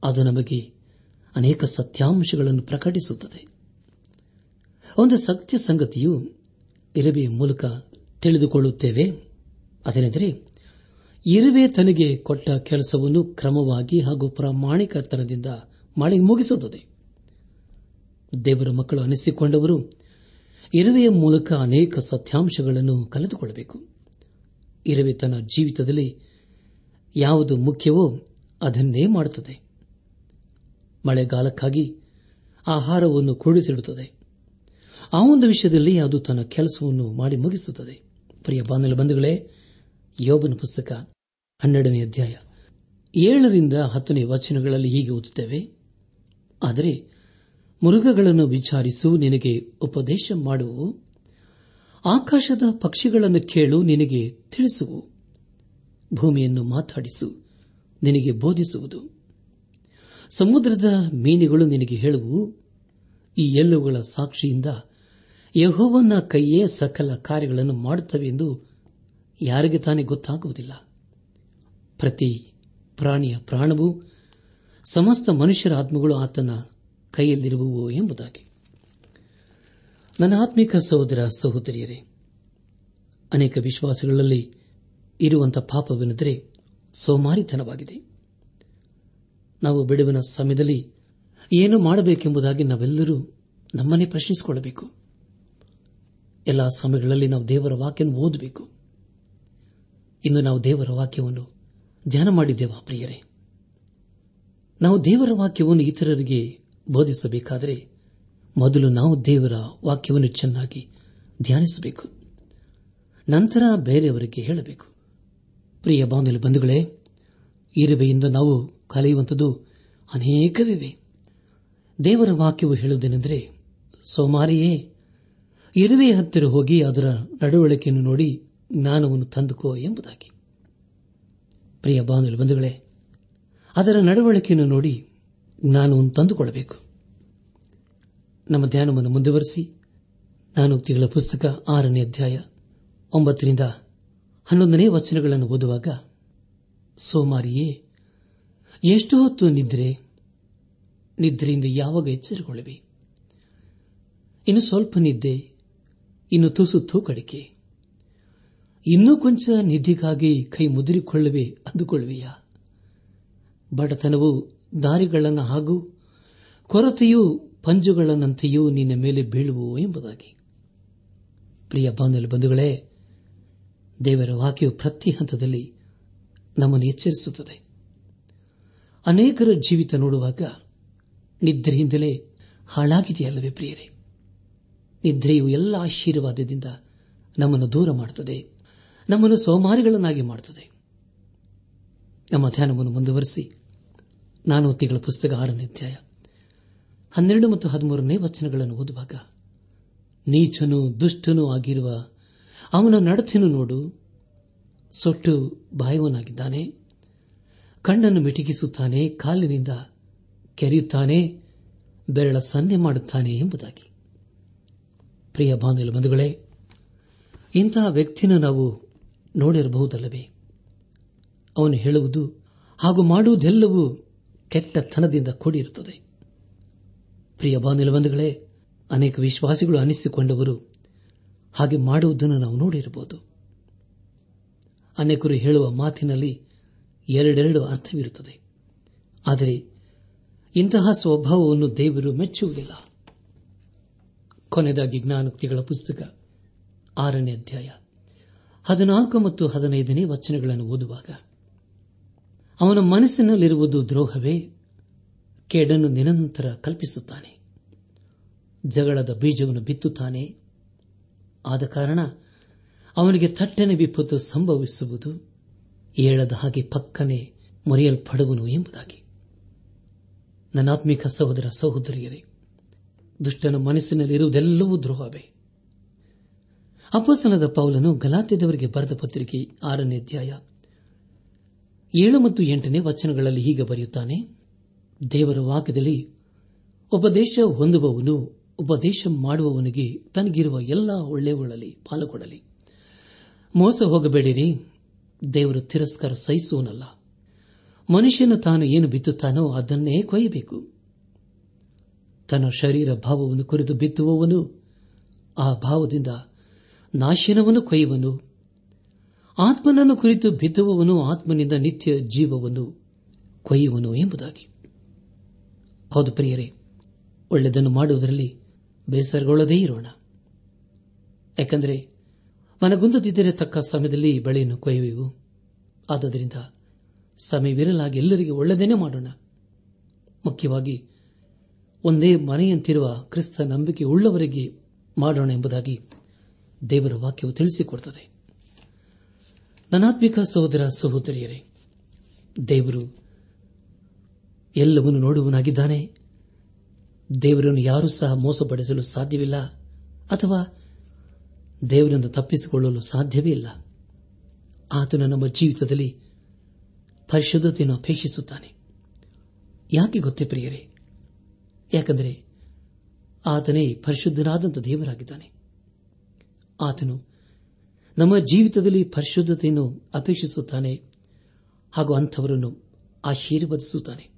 ಅದು ನಮಗೆ ಅನೇಕ ಸತ್ಯಾಂಶಗಳನ್ನು ಪ್ರಕಟಿಸುತ್ತದೆ. ಒಂದು ಸತ್ಯ ಸಂಗತಿಯು ಇರುವೆಯ ಮೂಲಕ ತಿಳಿದುಕೊಳ್ಳುತ್ತೇವೆ. ಅದೇನೆಂದರೆ, ಇರುವೆ ತನಗೆ ಕೊಟ್ಟ ಕೆಲಸವನ್ನು ಕ್ರಮವಾಗಿ ಹಾಗೂ ಪ್ರಾಮಾಣಿಕತನದಿಂದ ಮಾಡಿ ಮುಗಿಸುತ್ತದೆ. ದೇವರ ಮಕ್ಕಳು ಅನಿಸಿಕೊಂಡವರು ಇರುವೆಯ ಮೂಲಕ ಅನೇಕ ಸತ್ಯಾಂಶಗಳನ್ನು ಕಲಿತುಕೊಳ್ಳಬೇಕು ಇರುವೆ ತನ್ನ ಜೀವಿತದಲ್ಲಿ ಯಾವುದು ಮುಖ್ಯವೋ ಅದನ್ನೇ ಮಾಡುತ್ತದೆ. ಮಳೆಗಾಲಕ್ಕಾಗಿ ಆಹಾರವನ್ನು ಕೂಡಿಸಿಡುತ್ತದೆ. ಆ ಒಂದು ವಿಷಯದಲ್ಲಿ ಅದು ತನ್ನ ಕೆಲಸವನ್ನು ಮಾಡಿ ಮುಗಿಸುತ್ತದೆ. ಪ್ರಿಯ ಬಾನಲು ಬಂಧುಗಳೇ, ಯೋಬನ ಪುಸ್ತಕ ಹನ್ನೆರಡನೇ ಅಧ್ಯಾಯ ಏಳರಿಂದ ಹತ್ತನೇ ವಚನಗಳಲ್ಲಿ ಹೀಗೆ ಓದುತ್ತೇವೆ. ಆದರೆ ಮೃಗಗಳನ್ನು ವಿಚಾರಿಸು, ನಿನಗೆ ಉಪದೇಶ ಮಾಡುವು ಆಕಾಶದ ಪಕ್ಷಿಗಳನ್ನು ಕೇಳು, ನಿನಗೆ ತಿಳಿಸುವು ಭೂಮಿಯನ್ನು ಮಾತಾಡಿಸು, ನಿನಗೆ ಬೋಧಿಸುವುದು. ಸಮುದ್ರದ ಮೀನುಗಳು ನಿನಗೆ ಹೇಳುವು, ಈ ಎಲ್ಲವುಗಳ ಸಾಕ್ಷಿಯಿಂದ ಯಹೋವನ ಕೈಯೇ ಸಕಲ ಕಾರ್ಯಗಳನ್ನು ಮಾಡುತ್ತವೆ ಎಂದು ಯಾರಿಗೆ ತಾನೇ ಗೊತ್ತಾಗುವುದಿಲ್ಲ. ಪ್ರತಿ ಪ್ರಾಣಿಯ ಪ್ರಾಣವು, ಸಮಸ್ತ ಮನುಷ್ಯರ ಆತ್ಮಗಳು ಆತನ ಕೈಯಲ್ಲಿರುವವು ಎಂಬುದಾಗಿ. ನನ್ನ ಆತ್ಮಿಕ ಸಹೋದರ ಸಹೋದರಿಯರೇ, ಅನೇಕ ವಿಶ್ವಾಸಗಳಲ್ಲಿ ಇರುವಂತಹ ಪಾಪವೆನೆಂದರೆ ಸೋಮಾರಿತನವಾಗಿದೆ. ನಾವು ಬಿಡುವಿನ ಸಮಯದಲ್ಲಿ ಏನು ಮಾಡಬೇಕೆಂಬುದಾಗಿ ನಾವೆಲ್ಲರೂ ನಮ್ಮನ್ನೇ ಪ್ರಶ್ನಿಸಿಕೊಳ್ಳಬೇಕು. ಎಲ್ಲ ಸಮಯಗಳಲ್ಲಿ ನಾವು ದೇವರ ವಾಕ್ಯವನ್ನು ಓದಬೇಕು. ಇಂದು ನಾವು ದೇವರ ವಾಕ್ಯವನ್ನು ಧ್ಯಾನ ಮಾಡಿದ್ದೇವಾ ಪ್ರಿಯರೇ? ನಾವು ದೇವರ ವಾಕ್ಯವನ್ನು ಇತರರಿಗೆ ಬೋಧಿಸಬೇಕಾದರೆ ಮೊದಲು ನಾವು ದೇವರ ವಾಕ್ಯವನ್ನು ಚೆನ್ನಾಗಿ ಧ್ಯಾನಿಸಬೇಕು. ನಂತರ ಬೇರೆಯವರಿಗೆ ಹೇಳಬೇಕು. ಪ್ರಿಯ ಬಾಂಧವ್ಯ ಬಂಧುಗಳೇ ಇರುವೆಯಿಂದ ನಾವು ಕಲಿಯುವಂಥದ್ದು ಅನೇಕವಿವೆ. ದೇವರ ವಾಕ್ಯವು ಹೇಳುವುದೇನೆಂದರೆ, ಸೋಮಾರಿಯೇ, ಇರುವೆ ಹತ್ತಿರ ಹೋಗಿ ಅದರ ನಡವಳಿಕೆಯನ್ನು ನೋಡಿ ಜ್ಞಾನವನ್ನು ತಂದುಕೋ ಎಂಬುದಾಗಿ. ಪ್ರಿಯ ಬಾಂಧವ್ಯ ಬಂಧುಗಳೇ, ಅದರ ನಡವಳಿಕೆಯನ್ನು ನೋಡಿ ಜ್ಞಾನವನ್ನು ತಂದುಕೊಳ್ಳಬೇಕು ನಮ್ಮ ಧ್ಯಾನವನ್ನು ಮುಂದುವರೆಸಿ ನಾನೋಕ್ತಿಗಳ ಪುಸ್ತಕ ಆರನೇ ಅಧ್ಯಾಯ ಒಂಬತ್ತರಿಂದ ಹನ್ನೊಂದನೇ ವಚನಗಳನ್ನು ಓದುವಾಗ, ಸೋಮಾರಿಯೇ, ಎಷ್ಟು ಹೊತ್ತು ನಿದ್ರೆ, ನಿದ್ರೆಯಿಂದ ಯಾವಾಗ ಎಚ್ಚರಗೊಳ್ಳವೆ ಇನ್ನು ಸ್ವಲ್ಪ ನಿದ್ದೆ, ಇನ್ನು ತುಸು ತೂಕಡಿಕೆ. ಇನ್ನೂ ಕೊಂಚ ನಿದ್ದೆಗಾಗಿ ಕೈ ಮುದುರಿಕೊಳ್ಳುವೆ ಅಂದುಕೊಳ್ಳುವೆಯಾ? ಬಡತನವು ದಾರಿಗಳನ್ನು ಹಾಗೂ ಕೊರತೆಯೂ ಪಂಜುಗಳನ್ನಂತೆಯೂ ನಿನ್ನ ಮೇಲೆ ಬೀಳುವು ಎಂಬುದಾಗಿ. ಪ್ರಿಯ ಬಾಂಧವ ಬಂಧುಗಳೇ, ದೇವರ ವಾಕ್ಯವು ಪ್ರತಿ ಹಂತದಲ್ಲಿ ನಮ್ಮನ್ನು ಎಚ್ಚರಿಸುತ್ತದೆ. ಅನೇಕರ ಜೀವಿತ ನೋಡುವಾಗ ನಿದ್ರೆಯಿಂದಲೇ ಹಾಳಾಗಿದೆಯಲ್ಲವೇ ಪ್ರಿಯರೇ? ನಿದ್ರೆಯು ಎಲ್ಲ ಆಶೀರ್ವಾದದಿಂದ ನಮ್ಮನ್ನು ದೂರ ಮಾಡುತ್ತದೆ, ನಮ್ಮನ್ನು ಸೋಮಾರಿಗಳನ್ನಾಗಿ ಮಾಡುತ್ತದೆ. ನಮ್ಮ ಧ್ಯಾನವನ್ನು ಮುಂದುವರೆಸಿ ನಾನು ತಿಂಗಳ ಪುಸ್ತಕ ಆರನೇ ಅಧ್ಯಾಯ. ಹನ್ನೆರಡು ಮತ್ತು ಹದಿಮೂರನೇ ವಚನಗಳನ್ನು ಓದುವಾಗ, ನೀಚನು ದುಷ್ಟನೂ ಆಗಿರುವ ಅವನ ನಡತೆಯನ್ನು ನೋಡು. ಸೊಟ್ಟು ಬಾಯವನಾಗಿದ್ದಾನೆ, ಕಣ್ಣನ್ನು ಮಿಟಿಗಿಸುತ್ತಾನೆ ಕಾಲಿನಿಂದ ಕೆರೆಯುತ್ತಾನೆ, ಬೆರಳ ಸನ್ನೆ ಮಾಡುತ್ತಾನೆ ಎಂಬುದಾಗಿ. ಪ್ರಿಯ ಬಾಂಧವ ಬಂಧುಗಳೇ, ಇಂತಹ ವ್ಯಕ್ತಿಯನ್ನು ನಾವು ನೋಡಿರಬಹುದಲ್ಲವೇ? ಅವನು ಹೇಳುವುದು ಹಾಗೂ ಮಾಡುವುದೆಲ್ಲವೂ ಕೆಟ್ಟತನದಿಂದ ಕೂಡಿರುತ್ತದೆ. ಪ್ರಿಯ ಬಾನಿಲಬಂಧುಗಳೇ ಬಂಧುಗಳೇ ಅನೇಕ ವಿಶ್ವಾಸಿಗಳು ಅನಿಸಿಕೊಂಡವರು ಹಾಗೆ ಮಾಡುವುದನ್ನು ನಾವು ನೋಡಿರಬಹುದು. ಅನೇಕರು ಹೇಳುವ ಮಾತಿನಲ್ಲಿ ಎರಡೆರಡು ಅರ್ಥವಿರುತ್ತದೆ. ಆದರೆ ಇಂತಹ ಸ್ವಭಾವವನ್ನು ದೇವರು ಮೆಚ್ಚುವುದಿಲ್ಲ. ಕೊನೆಯದಾಗಿ ಜ್ಞಾನೋಕ್ತಿಗಳ ಪುಸ್ತಕ, ಆರನೇ ಅಧ್ಯಾಯ ಹದಿನಾಲ್ಕು ಮತ್ತು ಹದಿನೈದನೇ ವಚನಗಳನ್ನು ಓದುವಾಗ ಅವನ ಮನಸ್ಸಿನಲ್ಲಿರುವುದು ದ್ರೋಹವೇ? ಕೇಡನ್ನು ನಿರಂತರ ಕಲ್ಪಿಸುತ್ತಾನೆ. ಜಗಳದ ಬೀಜವನ್ನು ಬಿತ್ತುತ್ತಾನೆ. ಆದ ಕಾರಣ ಅವನಿಗೆ ಥಟ್ಟನೆ ವಿಪತ್ತು ಸಂಭವಿಸುವುದು ಏಳದ ಹಾಗೆ ಪಕ್ಕನೆ ಮೊರೆಯಲ್ಪಡುವನು ಎಂಬುದಾಗಿ. ನನ್ನಾತ್ಮಿಕ ಸಹೋದರ ಸಹೋದರಿಯರೇ, ದುಷ್ಟನ ಮನಸ್ಸಿನಲ್ಲಿರುವುದೆಲ್ಲವೂ ದ್ರೋಹವೇ? ಅಪ್ಪಸನದ ಪೌಲನು ಗಲಾತ್ಯದವರಿಗೆ ಬರೆದ ಪತ್ರಿಕೆ ಆರನೇ ಅಧ್ಯಾಯ ಏಳು ಮತ್ತು ಎಂಟನೇ ವಚನಗಳಲ್ಲಿ ಹೀಗೆ ಬರೆಯುತ್ತಾನೆ, ದೇವರ ವಾಕ್ಯದಲ್ಲಿ, ಉಪದೇಶ ಹೊಂದುವವನು ಉಪದೇಶ ಮಾಡುವವನಿಗೆ ತನಗಿರುವ ಎಲ್ಲಾ ಒಳ್ಳೆಯವುಗಳಲ್ಲಿ ಪಾಲುಕೊಡಲಿ. ಮೋಸ ಹೋಗಬೇಡಿರಿ, ದೇವರು ತಿರಸ್ಕಾರ ಸಹಿಸುವನಲ್ಲ. ಮನುಷ್ಯನು ತಾನು ಏನು ಬಿತ್ತುತ್ತಾನೋ ಅದನ್ನೇ ಕೊಯ್ಯಬೇಕು. ತನ್ನ ಶರೀರ ಭಾವವನ್ನು ಕುರಿತು ಬಿತ್ತುವವನು, ಆ ಭಾವದಿಂದ ನಾಶನವನ್ನು ಕೊಯ್ಯುವನು. ಆತ್ಮನನ್ನು ಕುರಿತು ಬಿದ್ದುವವನು ಆತ್ಮನಿಂದ ನಿತ್ಯ ಜೀವವನ್ನು ಕೊಯ್ಯುವನು ಎಂಬುದಾಗಿ. ಹೌದು ಪ್ರಿಯರೇ, ಒಳ್ಳೆಯದನ್ನು ಮಾಡುವುದರಲ್ಲಿ ಬೇಸರಗೊಳ್ಳದೇ ಇರೋಣ. ಯಾಕೆಂದರೆ ಮನಗುಂದದಿದ್ದರೆ ತಕ್ಕ ಸಮಯದಲ್ಲಿ ಬೆಳೆಯನ್ನು ಕೊಯ್ಯುವೆವು. ಆದ್ದರಿಂದ ಸಮಯವಿರಲಾಗಿ ಎಲ್ಲರಿಗೆ ಒಳ್ಳೆಯದೇನೆ ಮಾಡೋಣ. ಮುಖ್ಯವಾಗಿ ಒಂದೇ ಮನೆಯಂತಿರುವ ಕ್ರಿಸ್ತ ನಂಬಿಕೆ ಉಳ್ಳವರಿಗೆ ಮಾಡೋಣ ಎಂಬುದಾಗಿ ದೇವರ ವಾಕ್ಯವು ತಿಳಿಸಿಕೊಡುತ್ತದೆ. ನನಾತ್ಮಿಕ ಸಹೋದರ ಸಹೋದರಿಯರೇ, ದೇವರು ಎಲ್ಲವನ್ನು ನೋಡುವನಾಗಿದ್ದಾನೆ ದೇವರನ್ನು ಯಾರೂ ಸಹ ಮೋಸಪಡಿಸಲು ಸಾಧ್ಯವಿಲ್ಲ, ಅಥವಾ ದೇವರನ್ನು ತಪ್ಪಿಸಿಕೊಳ್ಳಲು ಸಾಧ್ಯವೇ ಇಲ್ಲ. ಆತನು ನಮ್ಮ ಜೀವಿತದಲ್ಲಿ ಪರಿಶುದ್ಧತೆಯನ್ನು ಅಪೇಕ್ಷಿಸುತ್ತಾನೆ. ಯಾಕೆ ಗೊತ್ತೇ ಪ್ರಿಯರೇ? ಯಾಕಂದರೆ ಆತನೇ ಪರಿಶುದ್ಧನಾದಂಥ ದೇವರಾಗಿದ್ದಾನೆ. ಆತನು ನಮ್ಮ ಜೀವಿತದಲ್ಲಿ ಪರಿಶುದ್ಧತೆಯನ್ನು ಅಪೇಕ್ಷಿಸುತ್ತಾನೆ ಹಾಗೂ ಅಂಥವರನ್ನು ಆಶೀರ್ವದಿಸುತ್ತಾನೆ.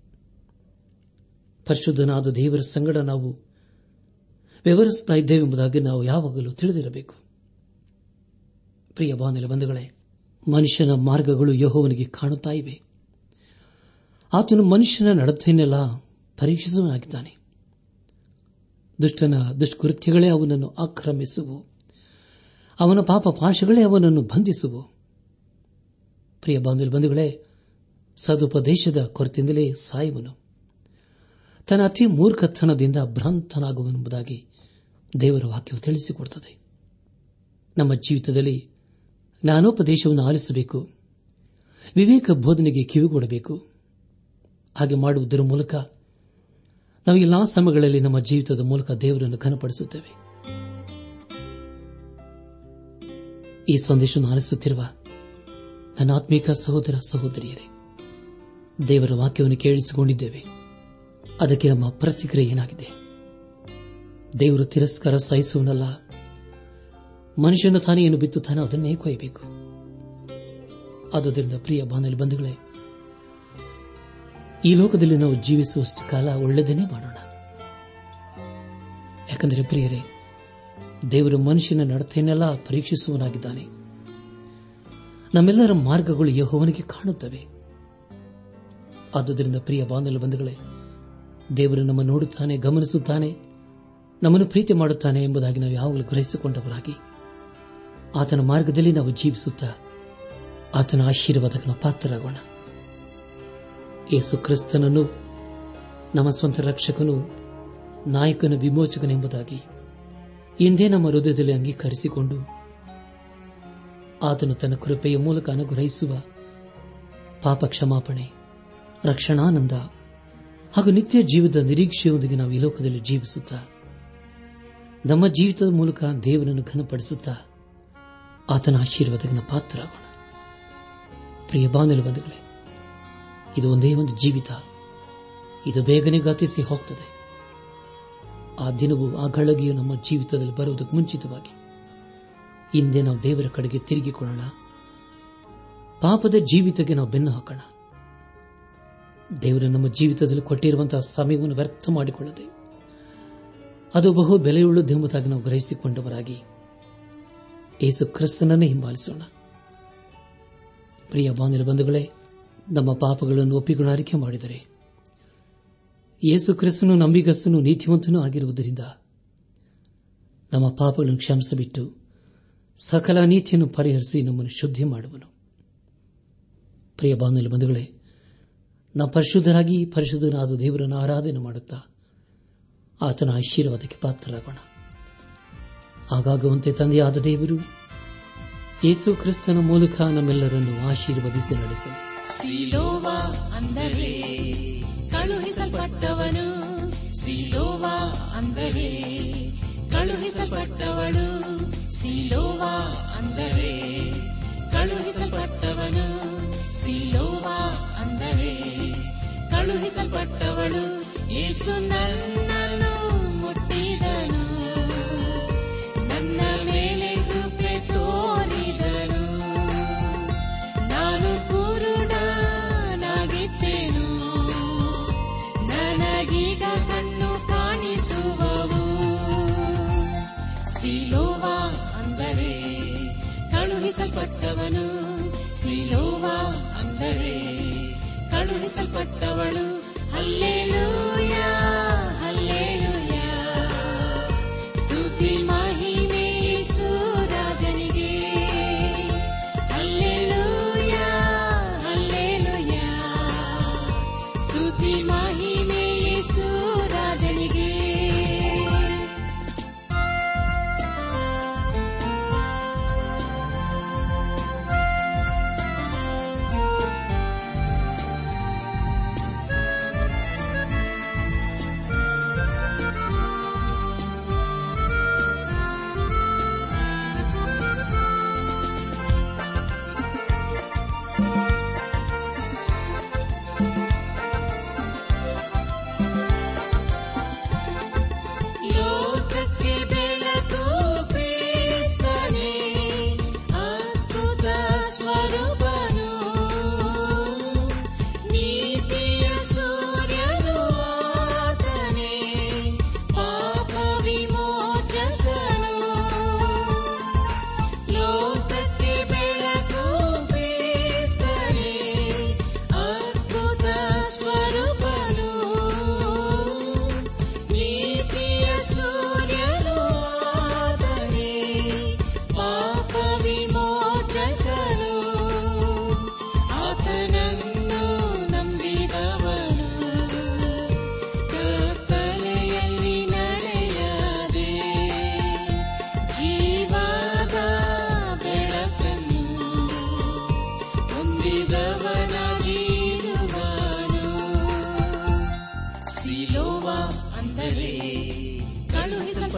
ಪರಿಶುದ್ಧನಾದ ದೇವರ ಸಂಗಡ ನಾವು ವ್ಯವಹರಿಸುತ್ತಾ ಇದ್ದೇವೆಂಬುದಾಗಿ ನಾವು ಯಾವಾಗಲೂ ತಿಳಿದಿರಬೇಕು. ಪ್ರಿಯ ಬಾಂಧವ ಬಂಧುಗಳೇ, ಮನುಷ್ಯನ ಮಾರ್ಗಗಳು ಯಹೋವನಿಗೆ ಕಾಣುತ್ತಾ ಇವೆ. ಆತನು ಮನುಷ್ಯನ ನಡತೆಯನ್ನೆಲ್ಲ ಪರೀಕ್ಷಿಸುವನಾಗಿದ್ದಾನೆ ದುಷ್ಟನ ದುಷ್ಕೃತ್ಯಗಳೇ ಅವನನ್ನು ಆಕ್ರಮಿಸುವು. ಅವನ ಪಾಪ ಪಾಶಗಳೇ ಅವನನ್ನು ಬಂಧಿಸುವು. ಪ್ರಿಯ ಬಾಂಧವ ಬಂಧುಗಳೇ, ಸದುಪದೇಶದ ಕೊರತೆಯಿಂದಲೇ ಸಾಯುವನು. ತನ್ನ ಅತಿ ಮೂರ್ಖತನದಿಂದ ಭ್ರಾಂತನಾಗುವನೆಂಬುದಾಗಿ ದೇವರ ವಾಕ್ಯವು ತಿಳಿಸಿಕೊಡುತ್ತದೆ. ನಮ್ಮ ಜೀವಿತದಲ್ಲಿ ಜ್ಞಾನೋಪದೇಶವನ್ನು ಆಲಿಸಬೇಕು. ವಿವೇಕ ಬೋಧನೆಗೆ ಕಿವಿಗೊಡಬೇಕು ಹಾಗೆ ಮಾಡುವುದರ ಮೂಲಕ ನಾವು ಎಲ್ಲಾ ಸಮಯಗಳಲ್ಲಿ ನಮ್ಮ ಜೀವಿತದ ಮೂಲಕ ದೇವರನ್ನು ಘನಪಡಿಸುತ್ತೇವೆ. ಈ ಸಂದೇಶ ಆಲಿಸುತ್ತಿರುವ ನನ್ನ ಆತ್ಮೀಕ ಸಹೋದರ ಸಹೋದರಿಯರೇ, ದೇವರ ವಾಕ್ಯವನ್ನು ಕೇಳಿಸಿಕೊಂಡಿದ್ದೇವೆ. ಅದಕ್ಕೆ ನಮ್ಮ ಪ್ರತಿಕ್ರಿಯೆ ಏನಾಗಿದೆ? ದೇವರು ತಿರಸ್ಕಾರ ಸಹಿಸುವನಲ್ಲ ಮನುಷ್ಯನ ತಾನೇ ಏನು ತಾನ ಅದನ್ನೇ ಕೊಯ್ಯಬೇಕು. ಆದ್ದರಿಂದ ಪ್ರಿಯ ಬಾನಲಿ ಬಂಧುಗಳೇ, ಈ ಲೋಕದಲ್ಲಿ ನಾವು ಜೀವಿಸುವಷ್ಟು ಕಾಲ ಒಳ್ಳೆಯದನ್ನೇ ಮಾಡೋಣ. ಯಾಕಂದರೆ ಪ್ರಿಯರೇ ದೇವರು ಮನುಷ್ಯನ ನಡತೆಯನ್ನೆಲ್ಲ ಪರೀಕ್ಷಿಸುವನಾಗಿದ್ದಾನೆ ನಮ್ಮೆಲ್ಲರ ಮಾರ್ಗಗಳು ಯಹೋವನಿಗೆ ಕಾಣುತ್ತವೆ. ಆದುದರಿಂದ ಪ್ರಿಯ ಬಾಂಧವ ಬಂಧುಗಳೇ, ದೇವರು ನಮ್ಮ ನೋಡುತ್ತಾನೆ, ಗಮನಿಸುತ್ತಾನೆ, ನಮ್ಮನ್ನು ಪ್ರೀತಿ ಮಾಡುತ್ತಾನೆ ಎಂಬುದಾಗಿ ನಾವು ಯಾವಾಗಲೂ ಗ್ರಹಿಸಿಕೊಂಡವರಾಗಿ. ಆತನ ಮಾರ್ಗದಲ್ಲಿ ನಾವು ಜೀವಿಸುತ್ತಾ ಆತನ ಆಶೀರ್ವಾದಕನ ಪಾತ್ರರಾಗೋಣ. ಯೇಸು ಕ್ರಿಸ್ತನನ್ನು ನಮ್ಮ ಸ್ವಂತ ರಕ್ಷಕನು, ನಾಯಕನ ವಿಮೋಚಕನೆಂಬುದಾಗಿ ಇಂದೇ ನಮ್ಮ ಹೃದಯದಲ್ಲಿ ಅಂಗೀಕರಿಸಿಕೊಂಡು ಆತನು ತನ್ನ ಕೃಪೆಯ ಮೂಲಕ ಅನುಗ್ರಹಿಸುವ ಪಾಪ ಕ್ಷಮಾಪಣೆ ರಕ್ಷಣಾನಂದ ಹಾಗೂ ನಿತ್ಯ ಜೀವದ ನಿರೀಕ್ಷೆಯೊಂದಿಗೆ ನಾವು ಈ ಲೋಕದಲ್ಲಿ ಜೀವಿಸುತ್ತಾ, ನಮ್ಮ ಜೀವಿತದ ಮೂಲಕ ದೇವರನ್ನು ಘನಪಡಿಸುತ್ತಾ ಆತನ ಆಶೀರ್ವಾದಗಿನ ಪಾತ್ರರಾಗೋಣ. ಪ್ರಿಯ ಬಾಂಧವೇ ಬಂಧುಗಳೇ, ಇದು ಒಂದೇ ಒಂದು ಜೀವಿತ. ಇದು ಬೇಗನೆ ಗತಿಸಿ ಹೋಗ್ತದೆ. ಆ ದಿನವು ಆ ಗಳಗಿಯು ನಮ್ಮ ಜೀವಿತದಲ್ಲಿ ಬರುವುದಕ್ಕೆ ಮುಂಚಿತವಾಗಿ. ಹಿಂದೆ ನಾವು ದೇವರ ಕಡೆಗೆ ತಿರುಗಿಕೊಳ್ಳೋಣ. ಪಾಪದ ಜೀವಿತಕ್ಕೆ ನಾವು ಬೆನ್ನು ಹಾಕೋಣ. ದೇವರು ನಮ್ಮ ಜೀವಿತದಲ್ಲಿ ಕೊಟ್ಟಿರುವಂತಹ ಸಮಯವನ್ನು ವ್ಯರ್ಥ ಮಾಡಿಕೊಳ್ಳದೆ, ಅದು ಬಹು ಬೆಲೆಯುಳ್ಳದೆಂಬುದಾಗಿ ನಾವು ಗ್ರಹಿಸಿಕೊಂಡವರಾಗಿ ಏಸು ಕ್ರಿಸ್ತನನ್ನೇ ಹಿಂಬಾಲಿಸೋಣ. ಪ್ರಿಯ ಬಾಂಧವ ಬಂಧುಗಳೇ, ನಮ್ಮ ಪಾಪಗಳನ್ನು ಒಪ್ಪಿಕೊಂಡು ಅರಿಕೆ ಮಾಡಿದರೆ ಯೇಸು ಕ್ರಿಸ್ತನು ನಂಬಿಗಸ್ತನು, ನೀತಿವಂತನೂ ಆಗಿರುವುದರಿಂದ ನಮ್ಮ ಪಾಪಗಳನ್ನು ಕ್ಷಮಿಸಿಬಿಟ್ಟು ಸಕಲ ನೀತಿಯನ್ನು ಪರಿಹರಿಸಿ ನಮ್ಮನ್ನು ಶುದ್ಧಿ ಮಾಡುವನು. ಪ್ರಿಯ ಬಾಂಧವ ಬಂಧುಗಳೇ ನಾವು ಪರಿಶುದ್ಧರಾಗಿ ಪರಿಶುದ್ಧನಾದ ದೇವರನ್ನು ಆರಾಧನೆ ಮಾಡುತ್ತಾ ಆತನ ಆಶೀರ್ವಾದಕ್ಕೆ ಪಾತ್ರರಾಗೋಣ. ಆಗಾಗುವಂತೆ ತಂದೆಯಾದ ದೇವರು ಯೇಸು ಕ್ರಿಸ್ತನ ಮೂಲಕ ನಮ್ಮೆಲ್ಲರನ್ನು ಆಶೀರ್ವದಿಸಿ ನಡೆಸಲು. ಕಳುಹಿಸಲ್ಪಟ್ಟವನು. ಸಿಲೋವಾ ಅಂದರೆ ಕಳುಹಿಸಲ್ಪಟ್ಟವಳು. ಸಿಲೋವಾ ಅಂದರೆ ಕಳುಹಿಸಲ್ಪಟ್ಟವನು. ಸಿಲೋವಾ ಅಂದರೆ ಕಳುಹಿಸಲ್ಪಟ್ಟವಳು. ಯೇಸು ನನ್ನನ್ನು ಕಳುಹಿಸಲ್ಪಟ್ಟವನು ಸಿಲೋವಾ ಅಂದರೆ ಕಳುಹಿಸಲ್ಪಟ್ಟವಳು. ಹಲ್ಲೇಲೂಯ.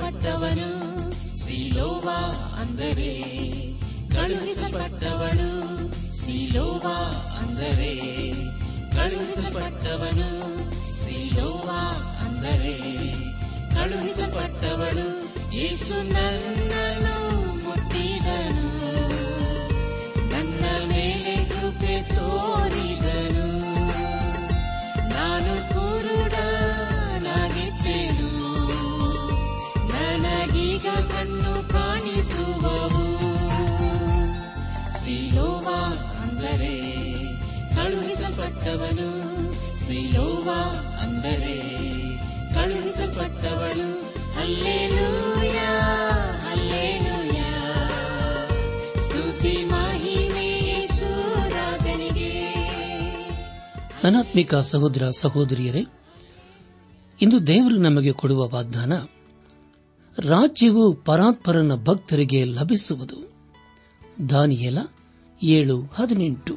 ಕಳುಹಿಸಲ್ಪಟ್ಟವನು. ಸಿಲೋವಾ ಅಂದರೆ ಕಳುಹಿಸಲ್ಪಟ್ಟವನು. ಸಿಲೋವಾ ಅಂದರೆ ಕಳುಹಿಸಲ್ಪಟ್ಟವನು. ಸಿಲೋವಾ ಅಂದರೆ ಕಳುಹಿಸಲ್ಪಟ್ಟವಳು ಯೇಸು ನನ್ನನ್ನು ಕಳುಹಿಸಲ್ಪಟ್ಟವನು ಸಿಲೋವಾ ಅಂದರೆ ಕಳುಹಿಸಲ್ಪಟ್ಟವಳು. Hallelujah hallelujah. ಸ್ತುತಿ ಮಹಿಮೆ ರಾಜನಿಗೆ. ಅನಾತ್ಮಿಕ ಸಹೋದರ ಸಹೋದರಿಯರೇ, ಇಂದು ದೇವರು ನಮಗೆ ಕೊಡುವ ವಾಗ್ದಾನ, ರಾಜ್ಯವು ಪರಾತ್ಪರನ ಭಕ್ತರಿಗೆ ಲಭಿಸುವುದು. ದಾನಿಯಲ ಏಳು ಹದಿನೆಂಟು.